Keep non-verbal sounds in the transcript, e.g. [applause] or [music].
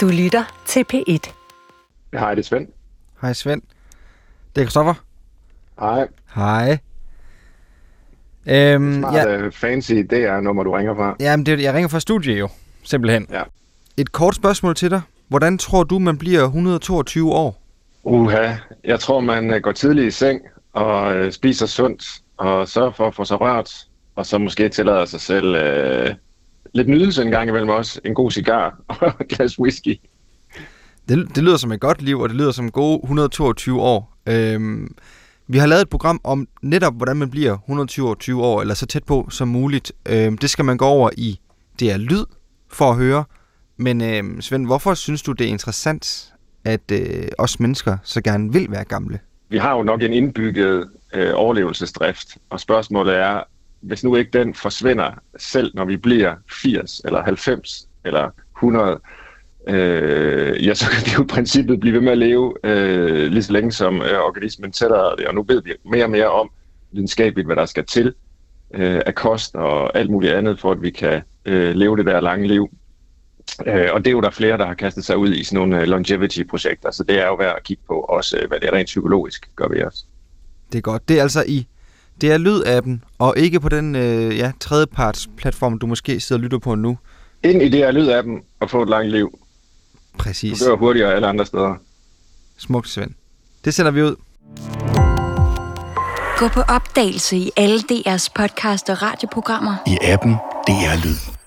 Du lytter til P1. Hej, det er Svend. Hej Svend. Det er Christoffer. Hej. Hej. Øhm, Smart ja, ja. fancy DR-nummer, du ringer fra. jamen, det, jeg ringer fra studie jo, simpelthen. Ja. Et kort spørgsmål til dig. Hvordan tror du, man bliver 122 år? Uha, jeg tror, man øh, går tidligt i seng og øh, spiser sundt og sørger for at få sig rørt. Og så måske tillader sig selv øh, lidt nydelse en gang imellem også. En god cigar og [laughs] et glas whisky. Det, det lyder som et godt liv, og det lyder som gode 122 år. Øhm, vi har lavet et program om netop, hvordan man bliver 122 år, eller så tæt på som muligt. Øhm, det skal man gå over i DR Lyd for at høre. Men øhm, Svend, hvorfor synes du, det er interessant, at øh, os mennesker så gerne vil være gamle? Vi har jo nok en indbygget øh, overlevelsesdrift, og spørgsmålet er, hvis nu ikke den forsvinder selv, når vi bliver 80 eller 90 eller 100, øh, ja, så kan vi jo i princippet blive ved med at leve øh, lige så længe som øh, organismen tæller det, og nu ved vi mere og mere om videnskabeligt, hvad der skal til øh, af kost og alt muligt andet, for at vi kan øh, leve det der lange liv. Øh, og det er jo der flere, der har kastet sig ud i sådan nogle øh, longevity-projekter, så det er jo værd at kigge på, også øh, hvad det rent psykologisk gør ved os. Det er godt. Det er altså i det er Lyd-appen, og ikke på den øh, ja, tredjeparts platform, du måske sidder og lytter på nu. Ind i det her lyd-appen og få et langt liv. Du Præcis. dør hurtigere alle andre steder. Smukt, Svend. Det sender vi ud. Gå på opdagelse i alle DR's podcast og radioprogrammer. I appen DR Lyd.